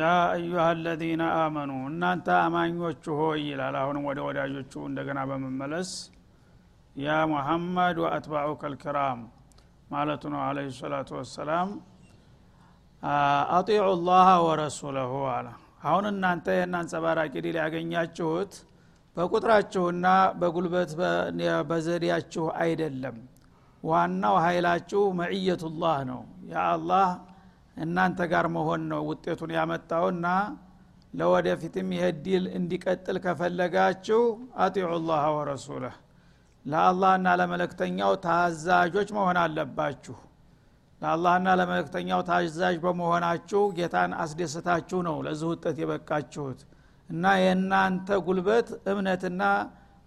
ያ አዩሃ አለዚነ አመኑ እናንተ አማኞቹ ሆይ ይላል። አሁንም ወደ ወዳጆቹ እንደገና በመመለስ ያ ሙሐመድ ወአትባዑከ ልክራም ማለቱ ነው። አለ ሰላቱ ወሰላም አጢዑ ላህ ወረሱለሁ አለ። አሁን እናንተ ይህን አንጸባራቂ ድል ያገኛችሁት በቁጥራችሁና በጉልበት በዘዴያችሁ አይደለም። ዋናው ኃይላችሁ መዕየቱላህ ነው። የአላህ እናንተ ጋር መሆን ነው ውጤቱን ያመጣውና ለወደፊትም ይህ ዲል እንዲቀጥል ከፈለጋችሁ አጢዑ ላህ ወረሱለህ። ለአላህና ለመለክተኛው ታዛዦች መሆን አለባችሁ። ለአላህና ለመለክተኛው ታዛዥ በመሆናችሁ ጌታን አስደስታችሁ ነው ለዚህ ውጠት የበቃችሁት። እና የእናንተ ጉልበት እምነትና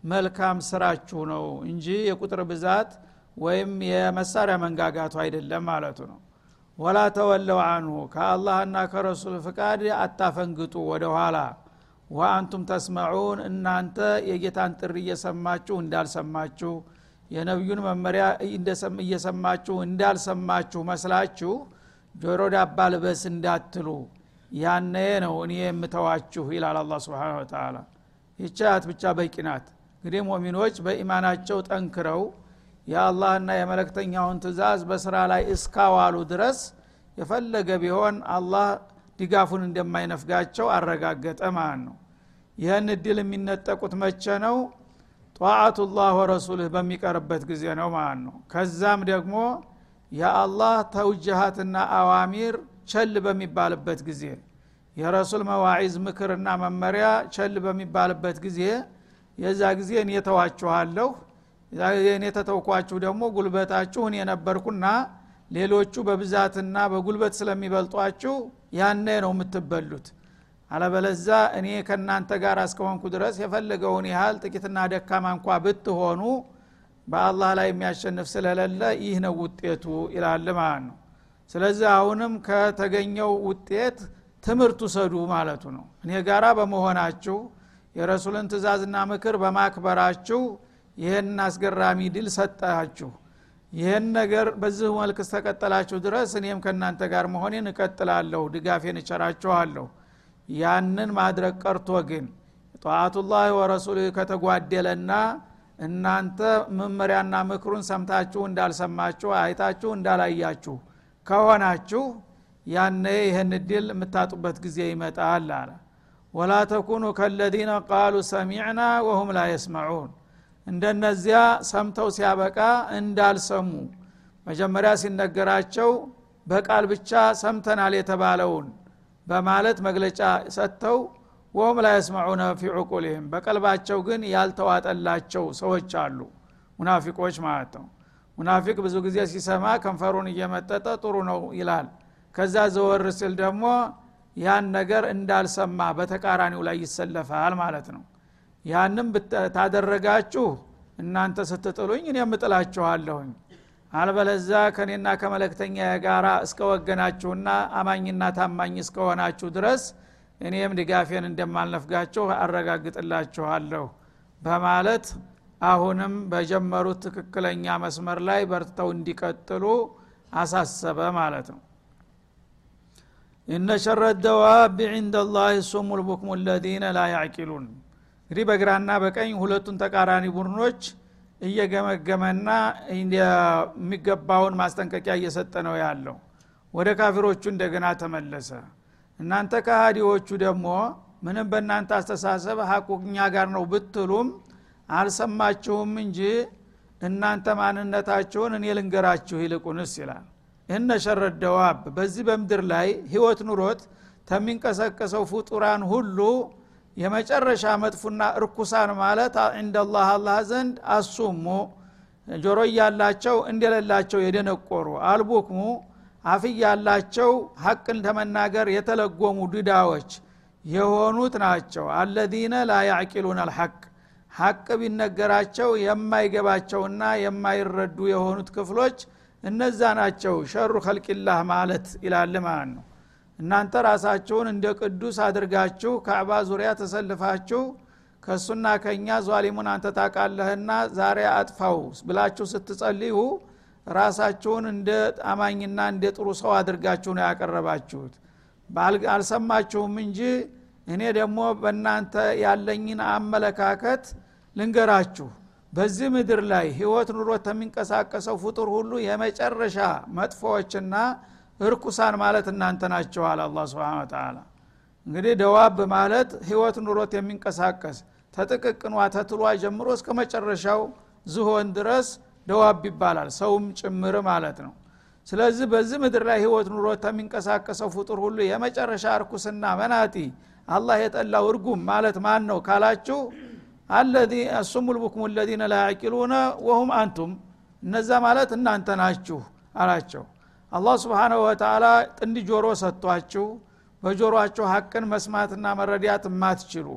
መልካም ስራችሁ ነው እንጂ የቁጥር ብዛት ወይም የመሳሪያ መንጋጋቱ አይደለም ማለቱ ነው ወላ ተወለው አንሁ ከአላህና ከረሱል ፍቃድ አታፈንግጡ ወደ ኋላ ወአንቱም ተስመዑን እናንተ የጌታን ጥሪ እየሰማችሁ እንዳልሰማችሁ የነቢዩን መመሪያ እየሰማችሁ እንዳልሰማችሁ መስላችሁ ጆሮ ዳባ ልበስ እንዳትሉ ያነ ነው እኔ የምተዋችሁ ይላል አላ ስብን ተላ ይቻት ብቻ በቂ ናት። እንግዲህ ሙሚኖች በኢማናቸው ጠንክረው የአላህና የመለክተኛውን ትእዛዝ በስራ ላይ እስካዋሉ ድረስ የፈለገ ቢሆን አላህ ድጋፉን እንደማይነፍጋቸው አረጋገጠ ማለት ነው። ይህን እድል የሚነጠቁት መቼ ነው? ጧአቱላህ ወረሱልህ በሚቀርበት ጊዜ ነው ማለት ነው። ከዛም ደግሞ የአላህ ተውጅሃትና አዋሚር ቸል በሚባልበት ጊዜ የረሱል መዋዒዝ ምክርና መመሪያ ቸል በሚባልበት ጊዜ የዛ ጊዜ እኔ ተዋችኋለሁ እኔ ተተውኳችሁ ደግሞ ጉልበታችሁ እኔ ነበርኩና ሌሎቹ በብዛትና በጉልበት ስለሚበልጧችሁ ያነ ነው የምትበሉት። አለበለዛ እኔ ከእናንተ ጋር እስከሆንኩ ድረስ የፈለገውን ያህል ጥቂትና ደካማ እንኳ ብትሆኑ በአላህ ላይ የሚያሸንፍ ስለሌለ ይህ ነው ውጤቱ ይላል ማለት ነው። ስለዚህ አሁንም ከተገኘው ውጤት ትምህርት ውሰዱ ማለቱ ነው። እኔ ጋራ በመሆናችሁ የረሱልን ትእዛዝና ምክር በማክበራችሁ ይህን አስገራሚ ድል ሰጣችሁ። ይህን ነገር በዚህ መልክ እስተቀጠላችሁ ድረስ እኔም ከእናንተ ጋር መሆኔን እቀጥላለሁ ድጋፌን እቸራችኋለሁ። ያንን ማድረግ ቀርቶ ግን ጠዋቱላህ ወረሱል ከተጓደለና እናንተ መመሪያና ምክሩን ሰምታችሁ እንዳልሰማችሁ አይታችሁ እንዳላያችሁ ከሆናችሁ ያነ ይህን ድል የምታጡበት ጊዜ ይመጣል አለ። ወላ ተኩኑ ከለዚነ ቃሉ ሰሚዕና ወሁም ላ የስመዑን እንደነዚያ ሰምተው ሲያበቃ እንዳልሰሙ መጀመሪያ ሲነገራቸው በቃል ብቻ ሰምተናል የተባለውን በማለት መግለጫ ሰጥተው ወሁም ላ የስመዑነ ፊ ዑቁልህም በቀልባቸው ግን ያልተዋጠላቸው ሰዎች አሉ። ሙናፊቆች ማለት ነው። ሙናፊቅ ብዙ ጊዜ ሲሰማ ከንፈሩን እየመጠጠ ጥሩ ነው ይላል። ከዛ ዘወር ሲል ደግሞ ያን ነገር እንዳልሰማ በተቃራኒው ላይ ይሰለፋል ማለት ነው ያንም ታደረጋችሁ እናንተ ስትጥሉኝ እኔ የምጥላችኋለሁኝ አልበለዛ ከኔና ከመለክተኛ ጋራ እስከ ወገናችሁና አማኝና ታማኝ እስከሆናችሁ ድረስ እኔም ድጋፌን እንደማልነፍጋችሁ አረጋግጥላችኋለሁ በማለት አሁንም በጀመሩት ትክክለኛ መስመር ላይ በርትተው እንዲቀጥሉ አሳሰበ ማለት ነው። እነ ሸረ ደዋብ ዕንደ ላህ ሱሙ ልቡክሙ ለዚነ ላ ያዕቂሉን እንግዲህ በግራና በቀኝ ሁለቱን ተቃራኒ ቡድኖች እየገመገመና የሚገባውን ማስጠንቀቂያ እየሰጠ ነው ያለው። ወደ ካፊሮቹ እንደገና ተመለሰ። እናንተ ከሃዲዎቹ ደግሞ ምንም በእናንተ አስተሳሰብ ሀቁኛ ጋር ነው ብትሉም አልሰማችሁም እንጂ እናንተ ማንነታችሁን እኔ ልንገራችሁ ይልቁንስ ይላል። እነ ሸረ ደዋብ በዚህ በምድር ላይ ህይወት ኑሮት ተሚንቀሰቀሰው ፍጡራን ሁሉ የመጨረሻ መጥፉና እርኩሳን ማለት እንደላህ አላህ ዘንድ አሱሙ ጆሮ እያላቸው እንደሌላቸው የደነቆሩ አልቡክሙ አፍ እያላቸው ሀቅን ለመናገር የተለጎሙ ድዳዎች የሆኑት ናቸው። አለዚነ ላ አልሐቅ ሐቅ ቢነገራቸው የማይገባቸውና የማይረዱ የሆኑት ክፍሎች እነዛ ናቸው። ሸሩ ከልቂላህ ማለት ይላል ማለት ነው እናንተ ራሳችሁን እንደ ቅዱስ አድርጋችሁ ካዕባ ዙሪያ ተሰልፋችሁ ከእሱና ከእኛ ዟሊሙን አንተ ታቃለህና ዛሬ አጥፋው ብላችሁ ስትጸልዩ ራሳችሁን እንደ አማኝና እንደ ጥሩ ሰው አድርጋችሁ ነው ያቀረባችሁት። አልሰማችሁም እንጂ እኔ ደግሞ በእናንተ ያለኝን አመለካከት ልንገራችሁ። በዚህ ምድር ላይ ህይወት ኑሮት የሚንቀሳቀሰው ፍጡር ሁሉ የመጨረሻ መጥፎዎችና እርኩሳን ማለት እናንተ ናቸዋል አላ ስብን ተላ እንግዲህ ደዋብ ማለት ህይወት ኑሮት የሚንቀሳቀስ ተጥቅቅኗ ተትሏ ጀምሮ እስከ መጨረሻው ዝሆን ድረስ ደዋብ ይባላል ሰውም ጭምር ማለት ነው። ስለዚህ በዚህ ምድር ላይ ህይወት ኑሮት የሚንቀሳቀሰው ፍጡር ሁሉ የመጨረሻ እርኩስና መናጢ አላህ የጠላው እርጉም ማለት ማን ነው ካላችሁ አለዚ አሱሙ ልቡክሙ ለዚነ ላ ወሁም አንቱም። እነዛ ማለት እናንተ ናችሁ አላቸው አላህ ስብሓናሁ ወተላ ጥንድ ጆሮ ሰጥቷችሁ በጆሮአችሁ ሀቅን መስማትና መረዳት የማትችሉ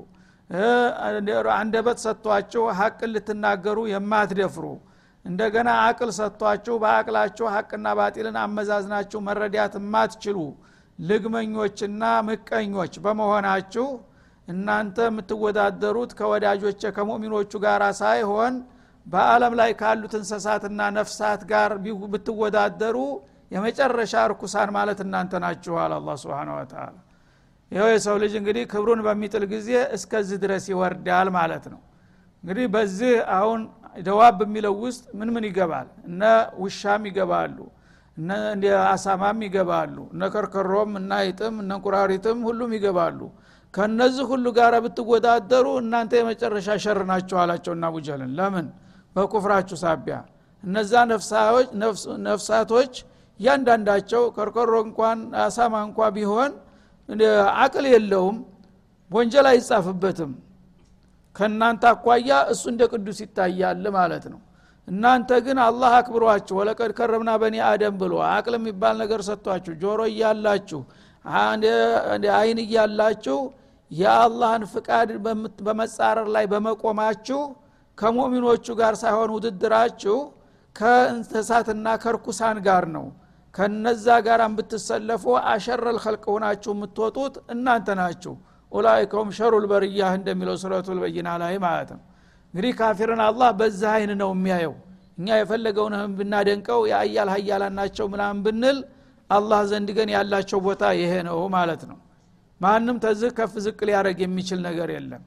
አንደበት ሰጥቷችሁ ሀቅን ልትናገሩ የማትደፍሩ እንደገና አቅል ሰጥቷችሁ በአቅላችሁ ሀቅና ባጢልን አመዛዝናችሁ መረዳት የማትችሉ ልግመኞችና ምቀኞች በመሆናችሁ እናንተ የምትወዳደሩት ከወዳጆች ከሙእሚኖቹ ጋር ሳይሆን በአለም ላይ ካሉት እንስሳትና ነፍሳት ጋር ብትወዳደሩ የመጨረሻ እርኩሳን ማለት እናንተ ናችኋል አላ ስብን ወተላ ይኸው የሰው ልጅ እንግዲህ ክብሩን በሚጥል ጊዜ እስከዚህ ድረስ ይወርዳል ማለት ነው። እንግዲህ በዚህ አሁን ደዋብ የሚለው ውስጥ ምን ምን ይገባል? እነ ውሻም ይገባሉ እነ አሳማም ይገባሉ እነ ከርከሮም እና ይጥም እነ እንቁራሪትም ሁሉም ይገባሉ። ከነዚህ ሁሉ ጋር ብትወዳደሩ እናንተ የመጨረሻ ሸር ናቸው አላቸው እና ቡጀልን ለምን? በኩፍራችሁ ሳቢያ። እነዛ ነፍሳቶች እያንዳንዳቸው ከርከሮ እንኳን አሳማ እንኳ ቢሆን አቅል የለውም ወንጀል አይጻፍበትም። ከእናንተ አኳያ እሱ እንደ ቅዱስ ይታያል ማለት ነው። እናንተ ግን አላህ አክብሯችሁ ወለቀድ ከረምና በኒ አደም ብሎ አቅል የሚባል ነገር ሰጥቷችሁ ጆሮ እያላችሁ አይን እያላችሁ የአላህን ፍቃድ በመጻረር ላይ በመቆማችሁ ከሙእሚኖቹ ጋር ሳይሆን ውድድራችሁ ከእንስሳትና ከርኩሳን ጋር ነው ከነዛ ጋር ብትሰለፉ አሸረል ኸልቅ ሆናችሁ የምትወጡት እናንተ ናችሁ። ኡላይከሁም ሸሩል በርያህ እንደሚለው ሱረቱ ልበይና ላይ ማለት ነው። እንግዲህ ካፊርን አላህ በዚህ አይን ነው የሚያየው። እኛ የፈለገውን ብናደንቀው የአያል ሀያላን ናቸው ምናምን ብንል አላህ ዘንድ ግን ያላቸው ቦታ ይሄ ነው ማለት ነው። ማንም ተዝህ ከፍ ዝቅ ሊያደረግ የሚችል ነገር የለም።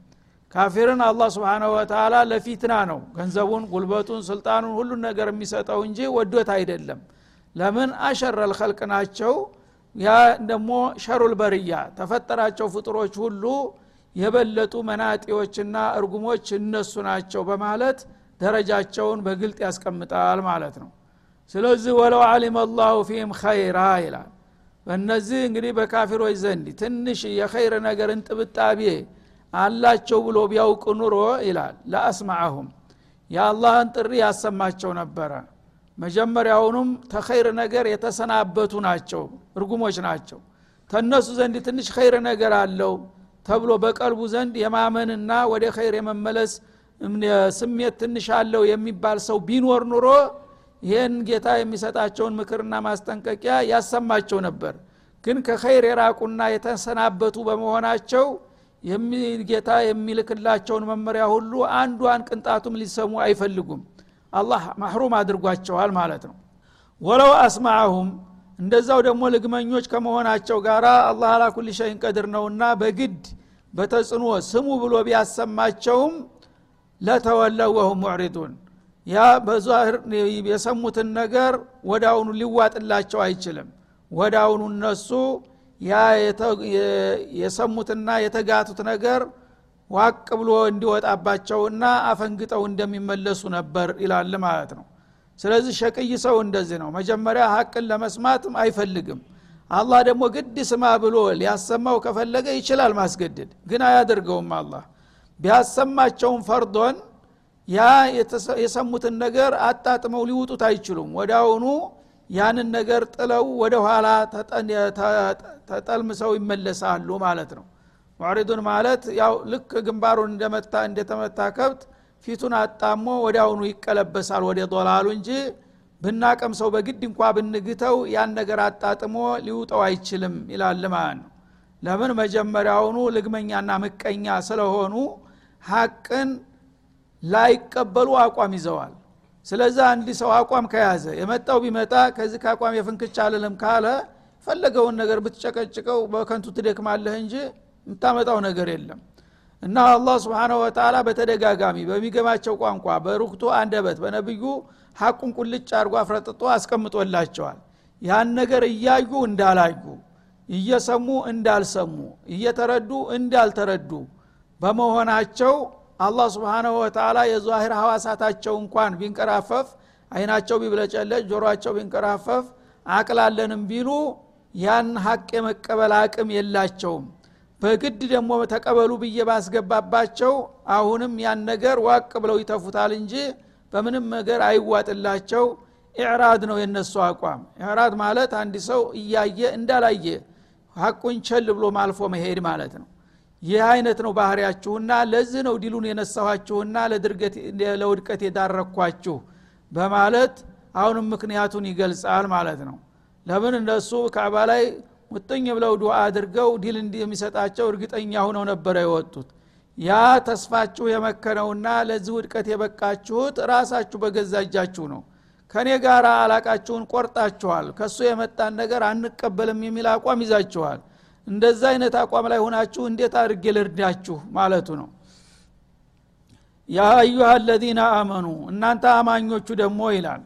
ካፊርን አላህ ስብንሁ ወተላ ለፊትና ነው። ገንዘቡን ጉልበቱን ስልጣኑን ሁሉን ነገር የሚሰጠው እንጂ ወዶት አይደለም ለምን አሸረል ኸልቅ ናቸው? ያ ደግሞ ሸሩል በርያ ተፈጠራቸው ፍጡሮች ሁሉ የበለጡ መናጤዎችና እርጉሞች እነሱ ናቸው በማለት ደረጃቸውን በግልጥ ያስቀምጣል ማለት ነው። ስለዚህ ወለው አሊመ ላሁ ፊህም ኸይራ ይላል። በእነዚህ እንግዲህ በካፊሮች ዘንድ ትንሽ የኸይር ነገር እንጥብጣቤ አላቸው ብሎ ቢያውቅ ኑሮ ይላል። ለአስማዐሁም የአላህን ጥሪ ያሰማቸው ነበረ መጀመሪያውኑም ተኸይር ነገር የተሰናበቱ ናቸው እርጉሞች ናቸው። ተነሱ ዘንድ ትንሽ ኸይር ነገር አለው ተብሎ በቀልቡ ዘንድ የማመንና ወደ ኸይር የመመለስ ስሜት ትንሽ አለው የሚባል ሰው ቢኖር ኑሮ ይህን ጌታ የሚሰጣቸውን ምክርና ማስጠንቀቂያ ያሰማቸው ነበር። ግን ከኸይር የራቁና የተሰናበቱ በመሆናቸው ጌታ የሚልክላቸውን መመሪያ ሁሉ አንዷን ቅንጣቱም ሊሰሙ አይፈልጉም አላህ ማህሩም አድርጓቸዋል ማለት ነው። ወለው አስማዐሁም እንደዛው ደግሞ ልግመኞች ከመሆናቸው ጋር አላህ አላ ኩል ሸይን ቀድር ነውና በግድ በተጽዕኖ ስሙ ብሎ ቢያሰማቸውም ለተወለው ወሁም ሙዕሪዱን። ያ በዛህር የሰሙትን ነገር ወዳውኑ ሊዋጥላቸው አይችልም። ወዳውኑ እነሱ ያ የሰሙትና የተጋቱት ነገር ዋቅ ብሎ እንዲወጣባቸውና አፈንግጠው እንደሚመለሱ ነበር ይላል ማለት ነው። ስለዚህ ሸቅይ ሰው እንደዚህ ነው። መጀመሪያ ሀቅን ለመስማትም አይፈልግም። አላህ ደግሞ ግድ ስማ ብሎ ሊያሰማው ከፈለገ ይችላል ማስገደድ ግን አያደርገውም አላህ። ቢያሰማቸውም ፈርዶን ያ የሰሙትን ነገር አጣጥመው ሊውጡት አይችሉም። ወዳውኑ ያንን ነገር ጥለው ወደ ኋላ ተጠልምሰው ይመለሳሉ ማለት ነው ሙዕሪዱን ማለት ያው ልክ ግንባሩን እንደመታ እንደተመታ ከብት ፊቱን አጣሞ ወዲያውኑ ይቀለበሳል ወደ ዶላሉ እንጂ ብናቀም ሰው በግድ እንኳ ብንግተው ያን ነገር አጣጥሞ ሊውጠው አይችልም ይላል ማለት ነው። ለምን መጀመሪያውኑ ልግመኛና ምቀኛ ስለሆኑ ሀቅን ላይቀበሉ አቋም ይዘዋል። ስለዛ አንድ ሰው አቋም ከያዘ የመጣው ቢመጣ ከዚህ ከአቋም የፍንክች አልልም ካለ ፈለገውን ነገር ብትጨቀጭቀው በከንቱ ትደክማለህ እንጂ የምታመጣው ነገር የለም። እና አላህ ስብሓነ ወተላ በተደጋጋሚ በሚገባቸው ቋንቋ በሩክቱ አንደበት በነቢዩ ሐቁን ቁልጭ አድርጎ አፍረጥጦ አስቀምጦላቸዋል። ያን ነገር እያዩ እንዳላዩ እየሰሙ እንዳልሰሙ እየተረዱ እንዳልተረዱ በመሆናቸው አላህ ስብሓናሁ ወተላ የዛሂር ሐዋሳታቸው እንኳን ቢንቀራፈፍ አይናቸው ቢብለጨለጭ ጆሮአቸው ቢንቀራፈፍ አቅላለንም ቢሉ ያን ሀቅ የመቀበል አቅም የላቸውም በግድ ደግሞ ተቀበሉ ብዬ ባስገባባቸው አሁንም ያን ነገር ዋቅ ብለው ይተፉታል እንጂ በምንም ነገር አይዋጥላቸው። إعراض ነው የነሱ አቋም። إعراض ማለት አንድ ሰው እያየ እንዳላየ ሀቁን ቸል ብሎ አልፎ መሄድ ማለት ነው። ይህ አይነት ነው ባህሪያችሁና ለዚህ ነው ድሉን የነሳኋችሁና ለውድቀት የዳረኳችሁ በማለት አሁንም ምክንያቱን ይገልጻል ማለት ነው። ለምን እነሱ ካዕባ ላይ ሙጥኝ ብለው ዱዓ አድርገው ድል እንደሚሰጣቸው እርግጠኛ ሁነው ነበረ የወጡት። ያ ተስፋችሁ የመከነውና ለዚህ ውድቀት የበቃችሁት ራሳችሁ በገዛ እጃችሁ ነው። ከእኔ ጋር አላቃችሁን ቆርጣችኋል። ከእሱ የመጣን ነገር አንቀበልም የሚል አቋም ይዛችኋል። እንደዛ አይነት አቋም ላይ ሆናችሁ እንዴት አድርጌ ልርዳችሁ ማለቱ ነው። ያ አዩሃ አለዚነ አመኑ እናንተ አማኞቹ ደግሞ ይላል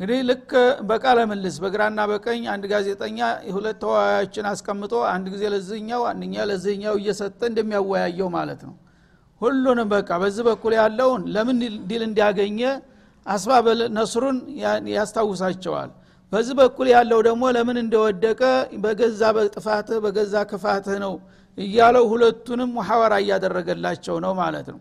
እንግዲህ ልክ በቃለ ምልስ በግራና በቀኝ አንድ ጋዜጠኛ ሁለት ተወያዮችን አስቀምጦ አንድ ጊዜ ለዝኛው አንደኛ ለዝኛው እየሰጠ እንደሚያወያየው ማለት ነው። ሁሉንም በቃ በዚህ በኩል ያለውን ለምን ዲል እንዲያገኘ አስባብ ነስሩን ያስታውሳቸዋል። በዚህ በኩል ያለው ደግሞ ለምን እንደወደቀ በገዛ በጥፋትህ በገዛ ክፋትህ ነው እያለው ሁለቱንም ሙሐወራ እያደረገላቸው ነው ማለት ነው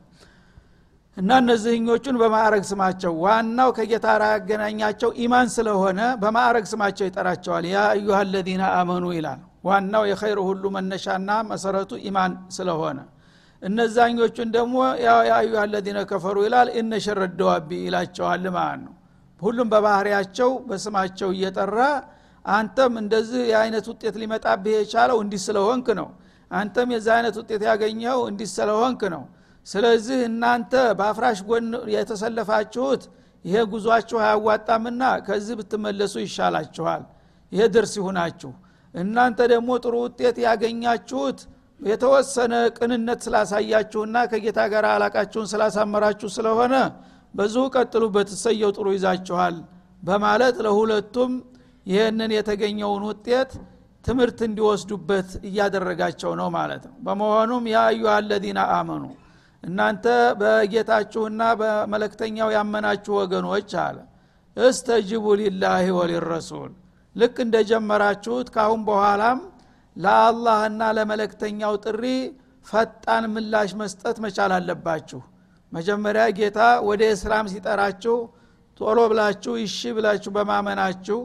እና እነዚህኞቹን በማዕረግ ስማቸው ዋናው ከጌታ ያገናኛቸው ኢማን ስለሆነ በማዕረግ ስማቸው ይጠራቸዋል። ያ አዩሃ አለዚነ አመኑ ይላል። ዋናው የኸይር ሁሉ መነሻና መሰረቱ ኢማን ስለሆነ። እነዛኞቹን ደግሞ ያ አዩሃ አለዚነ ከፈሩ ይላል። እነ ደዋቢ ይላቸዋል ማለት ነው። ሁሉም በባህሪያቸው በስማቸው እየጠራ አንተም እንደዚህ የአይነት ውጤት ሊመጣብህ የቻለው እንዲህ ስለሆንክ ነው። አንተም የዚህ አይነት ውጤት ያገኘው እንዲህ ስለሆንክ ነው ስለዚህ እናንተ በአፍራሽ ጎን የተሰለፋችሁት ይሄ ጉዟችሁ አያዋጣምና ከዚህ ብትመለሱ ይሻላችኋል። ይሄ ድርስ ይሁናችሁ። እናንተ ደግሞ ጥሩ ውጤት ያገኛችሁት የተወሰነ ቅንነት ስላሳያችሁና ከጌታ ጋር አላቃችሁን ስላሳመራችሁ ስለሆነ በዚሁ ቀጥሉበት እሰየው ጥሩ ይዛችኋል በማለት ለሁለቱም ይህንን የተገኘውን ውጤት ትምህርት እንዲወስዱበት እያደረጋቸው ነው ማለት ነው። በመሆኑም ያ አዩሃ አለዚነ አመኑ እናንተ በጌታችሁና በመለክተኛው ያመናችሁ ወገኖች አለ። እስተጅቡ ሊላህ ወሊረሱል። ልክ እንደጀመራችሁት ካሁን በኋላም ለአላህና ለመለክተኛው ጥሪ ፈጣን ምላሽ መስጠት መቻል አለባችሁ። መጀመሪያ ጌታ ወደ እስላም ሲጠራችሁ ቶሎ ብላችሁ ይሺ ብላችሁ በማመናችሁ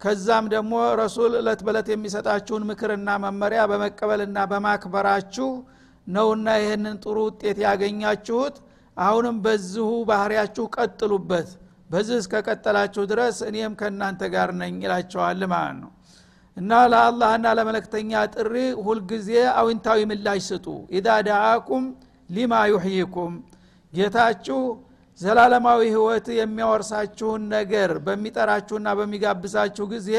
ከዛም ደግሞ ረሱል እለት በለት የሚሰጣችሁን ምክርና መመሪያ በመቀበልና በማክበራችሁ ነውና ይህንን ጥሩ ውጤት ያገኛችሁት። አሁንም በዚሁ ባህሪያችሁ ቀጥሉበት። በዚህ እስከቀጠላችሁ ድረስ እኔም ከእናንተ ጋር ነኝ ይላቸዋል ማለት ነው። እና ለአላህና ለመለክተኛ ጥሪ ሁልጊዜ አዊንታዊ ምላሽ ስጡ። ኢዛ ዳአኩም ሊማ ዩሕይኩም። ጌታችሁ ዘላለማዊ ህይወት የሚያወርሳችሁን ነገር በሚጠራችሁና በሚጋብዛችሁ ጊዜ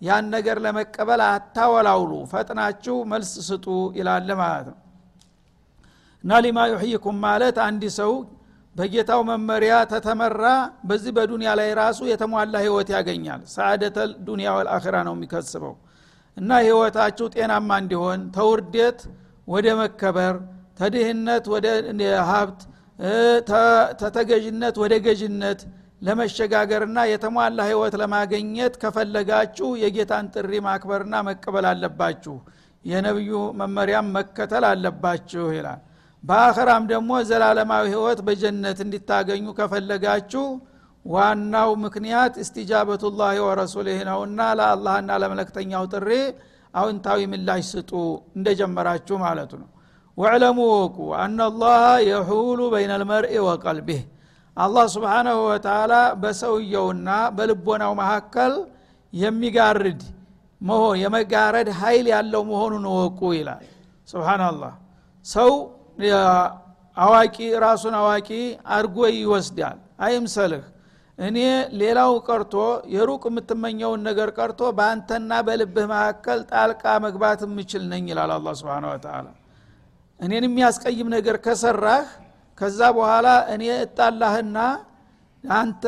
ያን ነገር ለመቀበል አታወላውሉ። ፈጥናችሁ መልስ ስጡ ይላለ ማለት ነው እና ሊማ ዩሕይኩም ማለት አንድ ሰው በጌታው መመሪያ ተተመራ በዚህ በዱንያ ላይ ራሱ የተሟላ ህይወት ያገኛል። ሰዓደተል ዱንያ ወልአኺራ ነው የሚከስበው። እና ህይወታችሁ ጤናማ እንዲሆን ተውርደት ወደ መከበር ተድህነት ወደ ሀብት ተተገዥነት ወደ ገዥነት ለመሸጋገርና የተሟላ ህይወት ለማገኘት ከፈለጋችሁ የጌታን ጥሪ ማክበርና መቀበል አለባችሁ። የነቢዩ መመሪያም መከተል አለባችሁ ይላል በአኸራም ደግሞ ዘላለማዊ ህይወት በጀነት እንዲታገኙ ከፈለጋችሁ ዋናው ምክንያት እስቲጃበቱላህ ወረሱልህ ነውና ለአላህና ለመለክተኛው ጥሪ አውንታዊ ምላሽ ስጡ እንደጀመራችሁ ማለቱ ነው። ወዕለሙ ወቁ አናላህ የሑሉ በይነ ልመርኢ ወቀልቢህ። አላህ ስብሓናሁ ወተላ በሰውየውና በልቦናው መካከል የሚጋርድ መሆን የመጋረድ ኃይል ያለው መሆኑን ወቁ ይላል። ስብናላህ ሰው አዋቂ ራሱን አዋቂ አድርጎ ይወስዳል። አይምሰልህ። እኔ ሌላው ቀርቶ የሩቅ የምትመኘውን ነገር ቀርቶ በአንተና በልብህ መካከል ጣልቃ መግባት የምችል ነኝ ይላል አላ ስብን ወተላ እኔን የሚያስቀይም ነገር ከሰራህ ከዛ በኋላ እኔ እጣላህና አንተ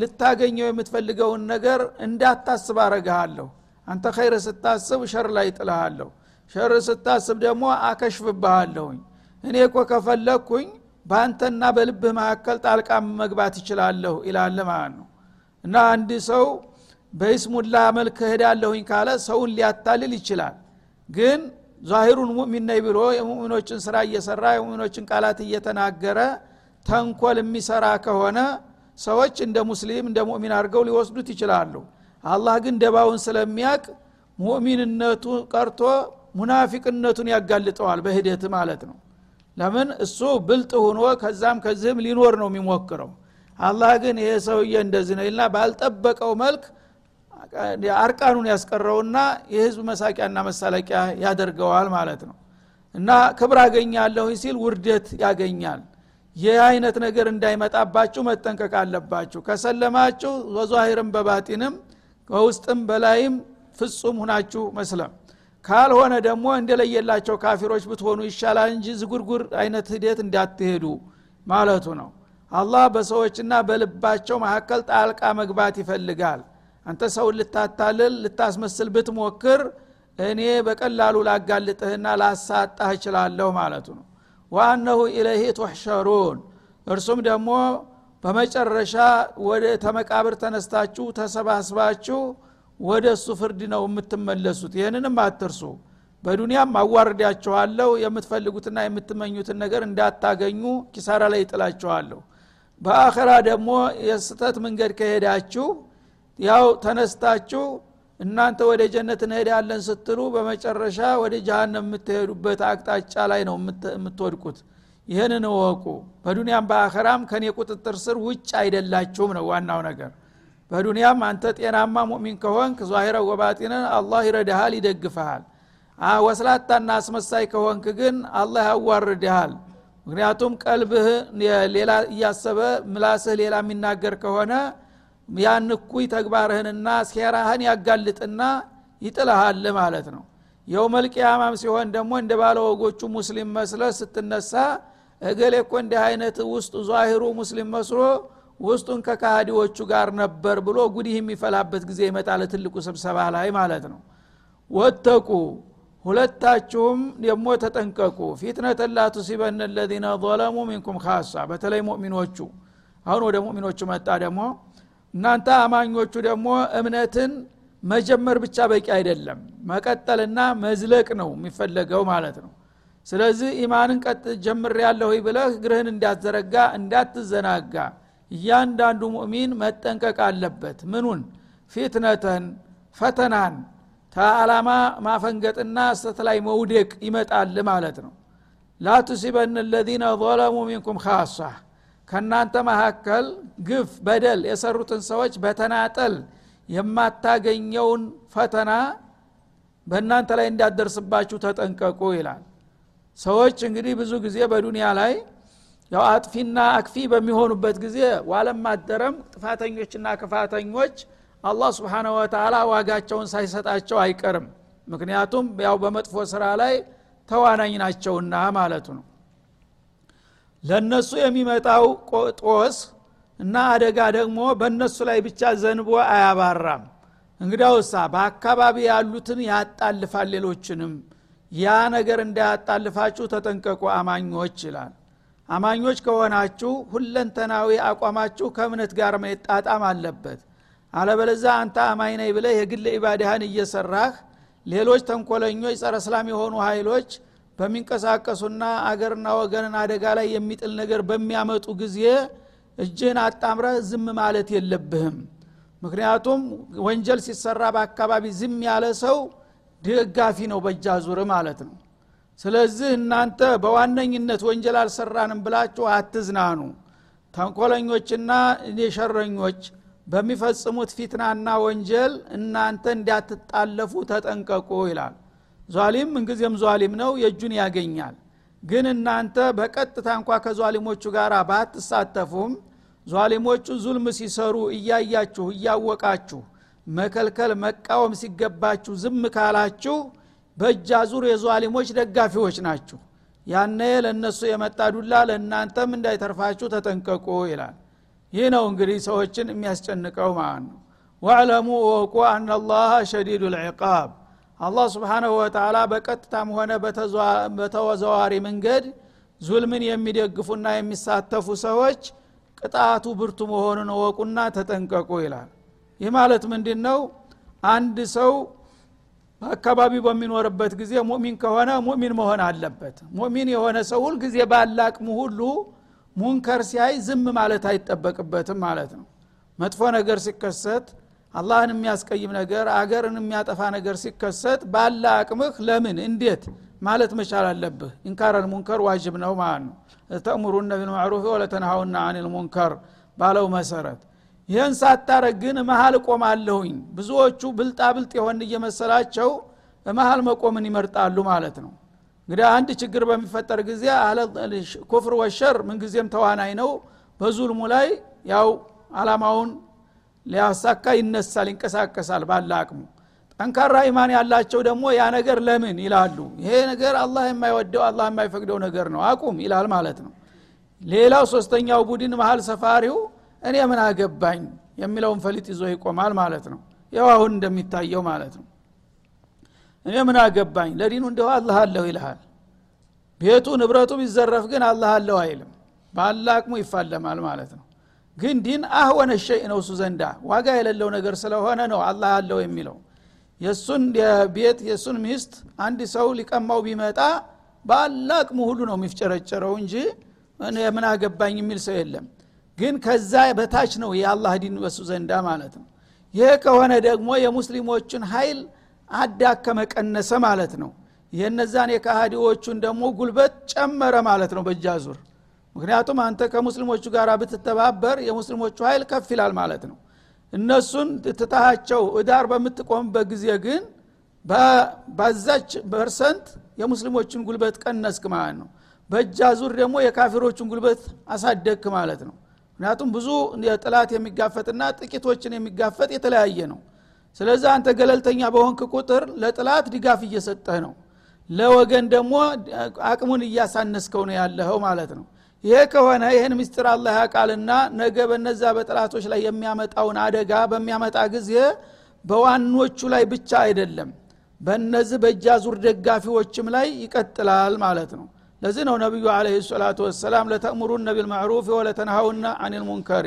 ልታገኘው የምትፈልገውን ነገር እንዳታስብ አረግሃለሁ አንተ ኸይር ስታስብ ሸር ላይ ጥልሃለሁ ሸር ስታስብ ደግሞ አከሽፍብሃለሁኝ እኔ እኮ ከፈለግኩኝ በአንተና በልብህ መካከል ጣልቃ መግባት ይችላለሁ ይላል ማለት ነው። እና አንድ ሰው በይስሙላ መልክ እሄዳለሁኝ ካለ ሰውን ሊያታልል ይችላል። ግን ዛሂሩን ሙእሚን ነኝ ብሎ የሙእሚኖችን ስራ እየሰራ የሙእሚኖችን ቃላት እየተናገረ ተንኮል የሚሰራ ከሆነ ሰዎች እንደ ሙስሊም እንደ ሙእሚን አድርገው ሊወስዱት ይችላሉ። አላህ ግን ደባውን ስለሚያቅ ሙእሚንነቱ ቀርቶ ሙናፊቅነቱን ያጋልጠዋል በሂደት ማለት ነው ለምን? እሱ ብልጥ ሆኖ ከዛም ከዚህም ሊኖር ነው የሚሞክረው። አላህ ግን ይሄ ሰውዬ እንደዚህ ነው ይልና ባልጠበቀው መልክ አርቃኑን ያስቀረውና የህዝብ መሳቂያና መሳለቂያ ያደርገዋል ማለት ነው። እና ክብር አገኛለሁ ሲል ውርደት ያገኛል። ይህ አይነት ነገር እንዳይመጣባችሁ መጠንቀቅ አለባችሁ። ከሰለማችሁ በዛሂርም በባጢንም በውስጥም በላይም ፍጹም ሁናችሁ መስለም ካልሆነ ደግሞ እንደለየላቸው ካፊሮች ብትሆኑ ይሻላል እንጂ ዝጉርጉር አይነት ሂደት እንዳትሄዱ ማለቱ ነው። አላህ በሰዎችና በልባቸው መካከል ጣልቃ መግባት ይፈልጋል። አንተ ሰውን ልታታልል ልታስመስል ብትሞክር እኔ በቀላሉ ላጋልጥህና ላሳጣህ እችላለሁ ማለቱ ነው። ዋአነሁ ኢለይህ ቱሕሸሩን። እርሱም ደግሞ በመጨረሻ ወደ ተመቃብር ተነስታችሁ ተሰባስባችሁ ወደ እሱ ፍርድ ነው የምትመለሱት። ይህንንም አትርሱ። በዱንያም አዋርዳችኋለሁ የምትፈልጉትና የምትመኙትን ነገር እንዳታገኙ ኪሳራ ላይ ይጥላችኋለሁ በአኸራ ደግሞ የስተት መንገድ ከሄዳችሁ ያው ተነስታችሁ እናንተ ወደ ጀነት እንሄዳለን ስትሉ በመጨረሻ ወደ ጀሃነም የምትሄዱበት አቅጣጫ ላይ ነው የምትወድቁት። ይህንን እወቁ። በዱንያም በአኸራም ከኔ ቁጥጥር ስር ውጭ አይደላችሁም ነው ዋናው ነገር በዱንያም አንተ ጤናማ ሙእሚን ከሆንክ ዛሂረ ወባጢንን አላህ ይረዳሃል ይደግፈሃል ወስላታና አስመሳይ ከሆንክ ግን አላህ ያዋርድሃል። ምክንያቱም ቀልብህ ሌላ እያሰበ ምላስህ ሌላ የሚናገር ከሆነ ያን እኩይ ተግባርህንና ሴራህን ያጋልጥና ይጥልሃል ማለት ነው። የውመልቅያማም ሲሆን ደግሞ እንደ ባለ ወጎቹ ሙስሊም መስለ ስትነሳ እገሌ እኮ እንዲህ አይነት ውስጡ ዛሂሩ ሙስሊም መስሎ ውስጡን ከካሃዲዎቹ ጋር ነበር ብሎ ጉዲህ የሚፈላበት ጊዜ ይመጣል ትልቁ ስብሰባ ላይ ማለት ነው። ወተቁ ሁለታችሁም ደግሞ ተጠንቀቁ። ፊትነተ ላ ቱሲበነ ለዚነ ظለሙ ሚንኩም ካሳ በተለይ ሙእሚኖቹ። አሁን ወደ ሙእሚኖቹ መጣ ደግሞ። እናንተ አማኞቹ ደግሞ እምነትን መጀመር ብቻ በቂ አይደለም መቀጠልና መዝለቅ ነው የሚፈለገው ማለት ነው። ስለዚህ ኢማንን ቀጥ ጀምር ያለሁ ብለህ እግርህን እንዳትዘረጋ እንዳትዘናጋ እያንዳንዱ ሙእሚን መጠንቀቅ አለበት። ምኑን? ፊትነተን ፈተናን። ተአላማ ማፈንገጥና እስተት ላይ መውደቅ ይመጣል ማለት ነው። ላቱሲበን ለዚነ ظለሙ ሚንኩም ካሳ ከእናንተ መካከል ግፍ በደል የሰሩትን ሰዎች በተናጠል የማታገኘውን ፈተና በእናንተ ላይ እንዳደርስባችሁ ተጠንቀቁ ይላል። ሰዎች እንግዲህ ብዙ ጊዜ በዱንያ ላይ ያው አጥፊና አክፊ በሚሆኑበት ጊዜ ዋለም አደረም ጥፋተኞችና ክፋተኞች አላህ ስብሓነ ወተላ ዋጋቸውን ሳይሰጣቸው አይቀርም። ምክንያቱም ያው በመጥፎ ስራ ላይ ተዋናኝ ናቸውና ማለቱ ነው። ለነሱ የሚመጣው ጦስ እና አደጋ ደግሞ በእነሱ ላይ ብቻ ዘንቦ አያባራም። እንግዳውሳ በአካባቢ ያሉትን ያጣልፋል ሌሎችንም። ያ ነገር እንዳያጣልፋችሁ ተጠንቀቁ አማኞች ይላል አማኞች ከሆናችሁ ሁለንተናዊ አቋማችሁ ከእምነት ጋር መጣጣም አለበት። አለበለዛ አንተ አማኝ ነኝ ብለህ የግል ኢባዳህን እየሰራህ ሌሎች ተንኮለኞች ጸረ እስላም የሆኑ ኃይሎች በሚንቀሳቀሱና አገርና ወገንን አደጋ ላይ የሚጥል ነገር በሚያመጡ ጊዜ እጅህን አጣምረህ ዝም ማለት የለብህም። ምክንያቱም ወንጀል ሲሰራ በአካባቢ ዝም ያለ ሰው ደጋፊ ነው በእጃ ዙር ማለት ነው ስለዚህ እናንተ በዋነኝነት ወንጀል አልሰራንም ብላችሁ አትዝናኑ። ተንኮለኞችና የሸረኞች በሚፈጽሙት ፊትናና ወንጀል እናንተ እንዳትጣለፉ ተጠንቀቁ ይላል። ዟሊም ምንጊዜም ዟሊም ነው የእጁን ያገኛል። ግን እናንተ በቀጥታ እንኳ ከዟሊሞቹ ጋር ባትሳተፉም ዟሊሞቹ ዙልም ሲሰሩ እያያችሁ እያወቃችሁ መከልከል መቃወም ሲገባችሁ ዝም ካላችሁ በእጅ አዙር የዟሊሞች ደጋፊዎች ናችሁ። ያነ ለእነሱ የመጣ ዱላ ለእናንተም እንዳይተርፋችሁ ተጠንቀቁ ይላል። ይህ ነው እንግዲህ ሰዎችን የሚያስጨንቀው ማለት ነው። ወዕለሙ ወቁ አናላህ ሸዲዱ ልዕቃብ። አላህ ስብሓናሁ ወተላ በቀጥታም ሆነ በተዘዋዋሪ መንገድ ዙልምን የሚደግፉና የሚሳተፉ ሰዎች ቅጣቱ ብርቱ መሆኑን እወቁና ተጠንቀቁ ይላል። ይህ ማለት ምንድን ነው አንድ ሰው በአካባቢው በሚኖርበት ጊዜ ሙእሚን ከሆነ ሙእሚን መሆን አለበት። ሙእሚን የሆነ ሰው ሁልጊዜ ባላቅሙ ሁሉ ሙንከር ሲያይ ዝም ማለት አይጠበቅበትም ማለት ነው። መጥፎ ነገር ሲከሰት አላህን የሚያስቀይም ነገር አገርን የሚያጠፋ ነገር ሲከሰት ባለ አቅምህ ለምን እንዴት ማለት መቻል አለብህ። إنكار المنكر واجب ነው ማለት ነው። لتأمرن بالمعروف ولتنهون عن ال ባለው መሰረት ይህን ሳታረግ ግን መሀል እቆማለሁኝ። ብዙዎቹ ብልጣ ብልጥ የሆን እየመሰላቸው መሀል መቆምን ይመርጣሉ ማለት ነው። እንግዲህ አንድ ችግር በሚፈጠር ጊዜ ኩፍር ወሸር ምንጊዜም ተዋናይ ነው። በዙልሙ ላይ ያው አላማውን ሊያሳካ ይነሳል ይንቀሳቀሳል ባለ አቅሙ። ጠንካራ ኢማን ያላቸው ደግሞ ያ ነገር ለምን ይላሉ። ይሄ ነገር አላህ የማይወደው አላህ የማይፈቅደው ነገር ነው። አቁም ይላል ማለት ነው። ሌላው ሶስተኛው ቡድን መሀል ሰፋሪው እኔ ምን አገባኝ የሚለውን ፈሊጥ ይዞ ይቆማል ማለት ነው። ያው አሁን እንደሚታየው ማለት ነው። እኔ ምን አገባኝ? ለዲኑ እንደሁ አላህ አለሁ ይልሃል። ቤቱ ንብረቱ ቢዘረፍ ግን አላህ አለሁ አይልም። አቅሙ ይፋለማል ማለት ነው። ግን ዲን አህወነ ሸይ ነው እሱ ዘንዳ። ዋጋ የሌለው ነገር ስለሆነ ነው አላህ አለው የሚለው። የእሱን ቤት የእሱን ሚስት አንድ ሰው ሊቀማው ቢመጣ አቅሙ ሁሉ ነው የሚፍጨረጨረው እንጂ ምን አገባኝ የሚል ሰው የለም ግን ከዛ በታች ነው የአላህ ዲን በሱ ዘንዳ ማለት ነው። ይሄ ከሆነ ደግሞ የሙስሊሞችን ኃይል አዳከመ ቀነሰ ማለት ነው። የነዛን የካሃዲዎቹን ደግሞ ጉልበት ጨመረ ማለት ነው በእጃ ዙር ምክንያቱም አንተ ከሙስሊሞቹ ጋር ብትተባበር የሙስሊሞቹ ኃይል ከፍ ይላል ማለት ነው። እነሱን ትታሃቸው እዳር በምትቆምበት ጊዜ ግን በዛች percent የሙስሊሞችን ጉልበት ቀነስክ ማለት ነው። በእጅ አዙር ደግሞ የካፊሮችን ጉልበት አሳደግክ ማለት ነው ምክንያቱም ብዙ ጠላት የሚጋፈጥና ጥቂቶችን የሚጋፈጥ የተለያየ ነው። ስለዚህ አንተ ገለልተኛ በሆንክ ቁጥር ለጠላት ድጋፍ እየሰጠህ ነው። ለወገን ደግሞ አቅሙን እያሳነስከው ነው ያለኸው ማለት ነው። ይሄ ከሆነ ይህን ምስጢር አላህ ያቃልና ነገ በነዛ በጠላቶች ላይ የሚያመጣውን አደጋ በሚያመጣ ጊዜ በዋኖቹ ላይ ብቻ አይደለም በእነዚህ በእጃ ዙር ደጋፊዎችም ላይ ይቀጥላል ማለት ነው ለዚህ ነው ነቢዩ አለ ሰላቱ ወሰላም ለተእሙሩነ ቢልማዕሩፍ ወለተንሃውና አን ልሙንከሪ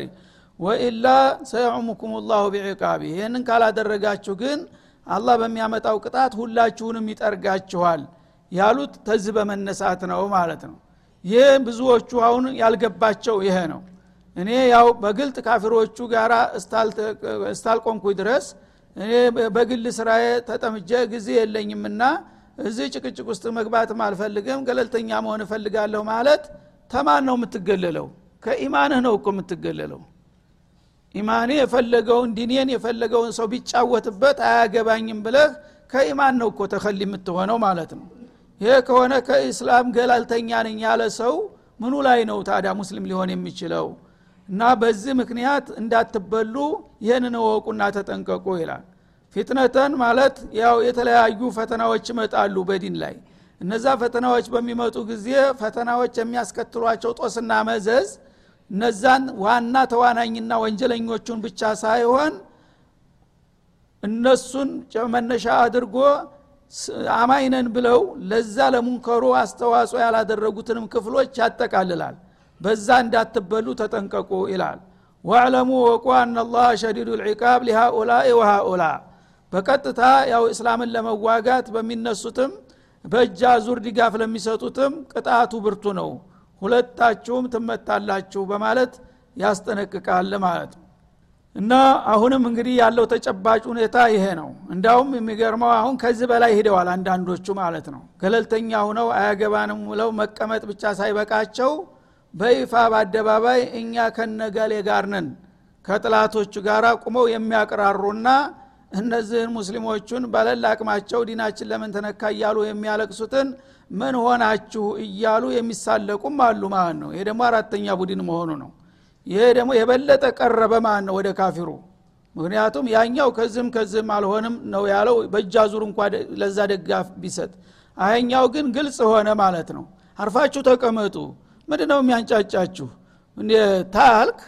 ወኢላ ሰየዑሙኩም ላሁ ቢዕቃቢ። ይህንን ካላደረጋችሁ ግን አላህ በሚያመጣው ቅጣት ሁላችሁንም ይጠርጋችኋል ያሉት ተዝ በመነሳት ነው ማለት ነው። ይህ ብዙዎቹ አሁን ያልገባቸው ይሄ ነው። እኔ ያው በግልጥ ካፊሮቹ ጋር እስታልቆንኩ ድረስ እኔ በግል ስራዬ ተጠምጀ ጊዜ የለኝምና እዚህ ጭቅጭቅ ውስጥ መግባትም አልፈልግም ገለልተኛ መሆን እፈልጋለሁ ማለት ተማን ነው የምትገለለው? ከኢማንህ ነው እኮ የምትገለለው። ኢማኔ የፈለገውን ዲኔን የፈለገውን ሰው ቢጫወትበት አያገባኝም ብለህ ከኢማን ነው እኮ ተከሊ የምትሆነው ማለት ነው። ይሄ ከሆነ ከኢስላም ገላልተኛ ነኝ ያለ ሰው ምኑ ላይ ነው ታዲያ ሙስሊም ሊሆን የሚችለው? እና በዚህ ምክንያት እንዳትበሉ ይህንን እወቁና ተጠንቀቁ ይላል ፊትነተን ማለት ያው የተለያዩ ፈተናዎች ይመጣሉ በዲን ላይ። እነዛ ፈተናዎች በሚመጡ ጊዜ ፈተናዎች የሚያስከትሏቸው ጦስና መዘዝ እነዛን ዋና ተዋናኝና ወንጀለኞቹን ብቻ ሳይሆን እነሱን መነሻ አድርጎ አማይነን ብለው ለዛ ለሙንከሩ አስተዋጽኦ ያላደረጉትንም ክፍሎች ያጠቃልላል። በዛ እንዳትበሉ ተጠንቀቁ ይላል። ዋዕለሙ ወቁ አናላህ ሸዲዱ ልዕቃብ ሊሃኡላኢ ወሃኡላ በቀጥታ ያው እስላምን ለመዋጋት በሚነሱትም በእጃ ዙር ድጋፍ ለሚሰጡትም ቅጣቱ ብርቱ ነው። ሁለታችሁም ትመታላችሁ በማለት ያስጠነቅቃል ማለት ነው። እና አሁንም እንግዲህ ያለው ተጨባጭ ሁኔታ ይሄ ነው። እንዳውም የሚገርመው አሁን ከዚህ በላይ ሂደዋል አንዳንዶቹ ማለት ነው። ገለልተኛ ሁነው አያገባንም ብለው መቀመጥ ብቻ ሳይበቃቸው በይፋ በአደባባይ እኛ ከነገሌ ጋር ነን ከጥላቶቹ ጋር ቁመው የሚያቅራሩና እነዚህን ሙስሊሞቹን በለላ አቅማቸው ዲናችን ለምን ተነካ እያሉ የሚያለቅሱትን ምን ሆናችሁ እያሉ የሚሳለቁም አሉ ማለት ነው። ይሄ ደግሞ አራተኛ ቡድን መሆኑ ነው። ይሄ ደግሞ የበለጠ ቀረበ ማን ነው ወደ ካፊሩ። ምክንያቱም ያኛው ከዝም ከዝም አልሆንም ነው ያለው። በእጃ ዙር እንኳ ለዛ ደጋፍ ቢሰጥ። አያኛው ግን ግልጽ ሆነ ማለት ነው። አርፋችሁ ተቀመጡ። ምንድ ነው የሚያንጫጫችሁ ታልክ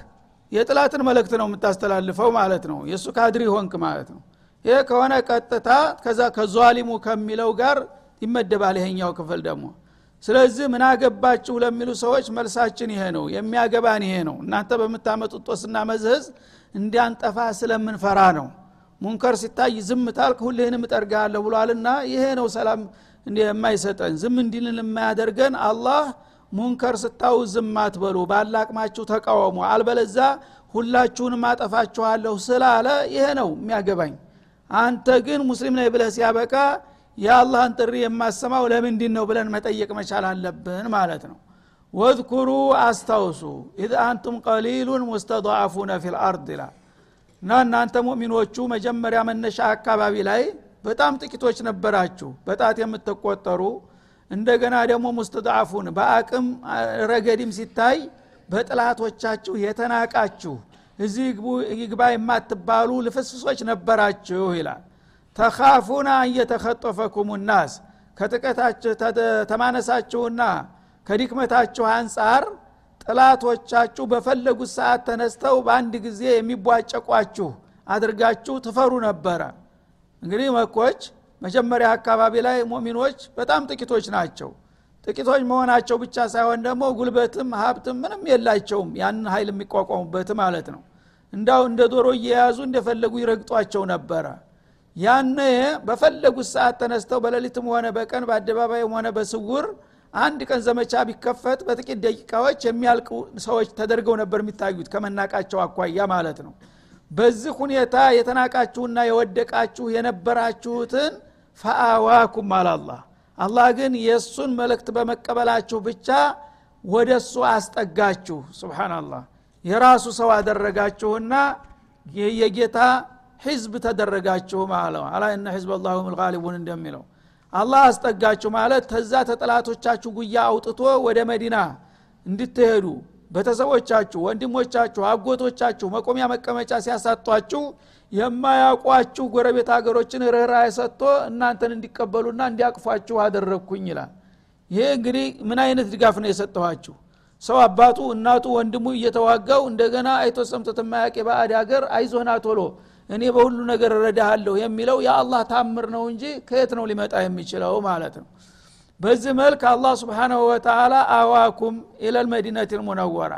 የጥላትን መልእክት ነው የምታስተላልፈው ማለት ነው። የእሱ ካድሪ ሆንክ ማለት ነው። ይሄ ከሆነ ቀጥታ ከዛ ከዟሊሙ ከሚለው ጋር ይመደባል ይሄኛው ክፍል ደግሞ። ስለዚህ ምን አገባችሁ ለሚሉ ሰዎች መልሳችን ይሄ ነው የሚያገባን ይሄ ነው። እናንተ በምታመጡት ጦስና መዝህዝ እንዲያንጠፋ ስለምንፈራ ነው። ሙንከር ሲታይ ዝም ካልክ ሁልህንም እጠርጋለሁ ብሏልና ይሄ ነው ሰላም የማይሰጠን። ዝም እንዲልን የማያደርገን አላህ ሙንከር ስታዩ ዝም አትበሉ ባላቅማችሁ ተቃወሙ። አለበለዚያ ሁላችሁንም አጠፋችኋለሁ ስላለ ይሄ ነው የሚያገባኝ። አንተ ግን ሙስሊም ነህ ብለህ ሲያበቃ የአላህን ጥሪ የማሰማው ለምንድን ነው ብለን መጠየቅ መቻል አለብን ማለት ነው። واذكروا አስታውሱ። إذ أنتم قليل مستضعفون في الأرض ይላል። እና እናንተ ሙእሚኖቹ መጀመሪያ መነሻ አካባቢ ላይ በጣም ጥቂቶች ነበራችሁ በጣት የምትቆጠሩ እንደገና ደግሞ ሙስተضዓፉን በአቅም ረገድም ሲታይ በጥላቶቻችሁ የተናቃችሁ እዚህ ይግባ የማትባሉ ልፍስፍሶች ነበራችሁ ይላል። ተኻፉና እየተኸጦፈኩም ናስ ከጥቀታችሁ ተማነሳችሁና ከድክመታችሁ አንጻር ጥላቶቻችሁ በፈለጉት ሰዓት ተነስተው በአንድ ጊዜ የሚቧጨቋችሁ አድርጋችሁ ትፈሩ ነበረ። እንግዲህ መኮች መጀመሪያ አካባቢ ላይ ሙሚኖች በጣም ጥቂቶች ናቸው። ጥቂቶች መሆናቸው ብቻ ሳይሆን ደግሞ ጉልበትም ሀብትም ምንም የላቸውም ያንን ኃይል የሚቋቋሙበት ማለት ነው። እንዳው እንደ ዶሮ እየያዙ እንደፈለጉ ይረግጧቸው ነበረ። ያነ በፈለጉት ሰዓት ተነስተው በሌሊትም ሆነ በቀን በአደባባይም ሆነ በስውር አንድ ቀን ዘመቻ ቢከፈት በጥቂት ደቂቃዎች የሚያልቁ ሰዎች ተደርገው ነበር የሚታዩት ከመናቃቸው አኳያ ማለት ነው። በዚህ ሁኔታ የተናቃችሁና የወደቃችሁ የነበራችሁትን ፈአዋኩም አላላህ አላህ። ግን የእሱን መልእክት በመቀበላችሁ ብቻ ወደ እሱ አስጠጋችሁ። ስብናላህ የራሱ ሰው አደረጋችሁና የጌታ ህዝብ ተደረጋችሁ ማለት ነው። አላ እነ ህዝብ አላሁ ልጋሊቡን እንደሚለው አላህ አስጠጋችሁ ማለት ተዛ ተጠላቶቻችሁ ጉያ አውጥቶ ወደ መዲና እንድትሄዱ ቤተሰቦቻችሁ ወንድሞቻችሁ አጎቶቻችሁ መቆሚያ መቀመጫ ሲያሳጧችሁ የማያውቋችሁ ጎረቤት ሀገሮችን ርኅራ ሰጥቶ እናንተን እንዲቀበሉና እንዲያቅፏችሁ አደረግኩኝ ይላል። ይሄ እንግዲህ ምን አይነት ድጋፍ ነው የሰጠኋችሁ? ሰው አባቱ እናቱ ወንድሙ እየተዋጋው እንደገና አይቶ ሰምቶት የማያቅ የባዕድ ሀገር አይዞህና ቶሎ እኔ በሁሉ ነገር እረዳሃለሁ የሚለው የአላህ ታምር ነው እንጂ ከየት ነው ሊመጣ የሚችለው ማለት ነው። በዚህ መልክ አላህ ስብሓናሁ ወተላ አዋኩም ኢለልመዲነት ልሙነወራ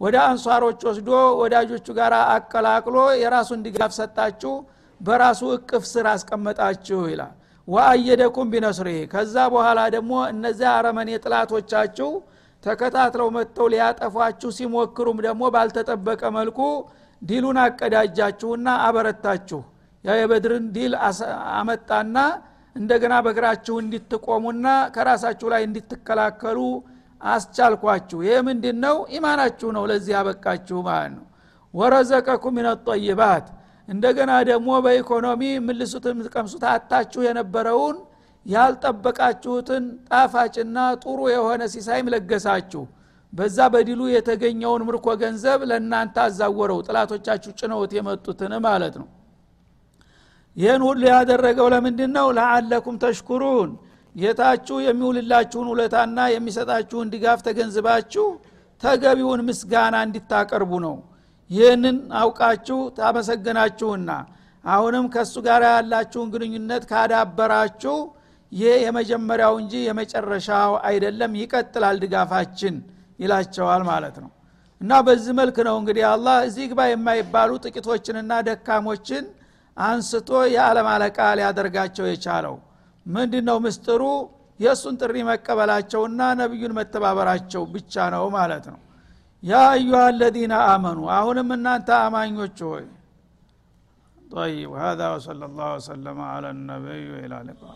ወደ አንሷሮች ወስዶ ወዳጆቹ ጋር አቀላቅሎ የራሱን ድጋፍ ሰጣችሁ በራሱ እቅፍ ስር አስቀመጣችሁ ይላል። ወአየደኩም ቢነስሪ ከዛ በኋላ ደግሞ እነዚያ አረመኔ ጥላቶቻችሁ ተከታትለው መጥተው ሊያጠፏችሁ ሲሞክሩም ደግሞ ባልተጠበቀ መልኩ ድሉን አቀዳጃችሁና አበረታችሁ። ያ የበድርን ድል አመጣና እንደገና በእግራችሁ እንድትቆሙና ከራሳችሁ ላይ እንድትከላከሉ አስቻልኳችሁ። ይህ ምንድ ነው ኢማናችሁ ነው ለዚህ ያበቃችሁ ማለት ነው። ورزقكم من الطيبات እንደገና ደግሞ በኢኮኖሚ የምትልሱት የምትቀምሱት አጥታችሁ የነበረውን ያልጠበቃችሁትን ጣፋጭና ጥሩ የሆነ ሲሳይም ለገሳችሁ። በዛ በዲሉ የተገኘውን ምርኮ ገንዘብ ለእናንተ አዛወረው። ጥላቶቻችሁ ጭነውት የመጡትን ማለት ነው። ይህን ሁሉ ያደረገው ለምንድን ነው ለአለኩም ተሽኩሩን ጌታችሁ የሚውልላችሁን ውለታና የሚሰጣችሁን ድጋፍ ተገንዝባችሁ ተገቢውን ምስጋና እንዲታቀርቡ ነው። ይህንን አውቃችሁ ታመሰገናችሁና አሁንም ከእሱ ጋር ያላችሁን ግንኙነት ካዳበራችሁ ይህ የመጀመሪያው እንጂ የመጨረሻው አይደለም ይቀጥላል ድጋፋችን ይላቸዋል ማለት ነው። እና በዚህ መልክ ነው እንግዲህ አላህ እዚህ ግባ የማይባሉ ጥቂቶችንና ደካሞችን አንስቶ የዓለም አለቃ ሊያደርጋቸው የቻለው ምንድ ነው ምስጥሩ የእሱን ጥሪ መቀበላቸውና ነቢዩን መተባበራቸው ብቻ ነው ማለት ነው ያ አዩሃ አለዚነ አመኑ አሁንም እናንተ አማኞች ሆይ طيب هذا وصلى الله وسلم على النبي وإلى اللقاء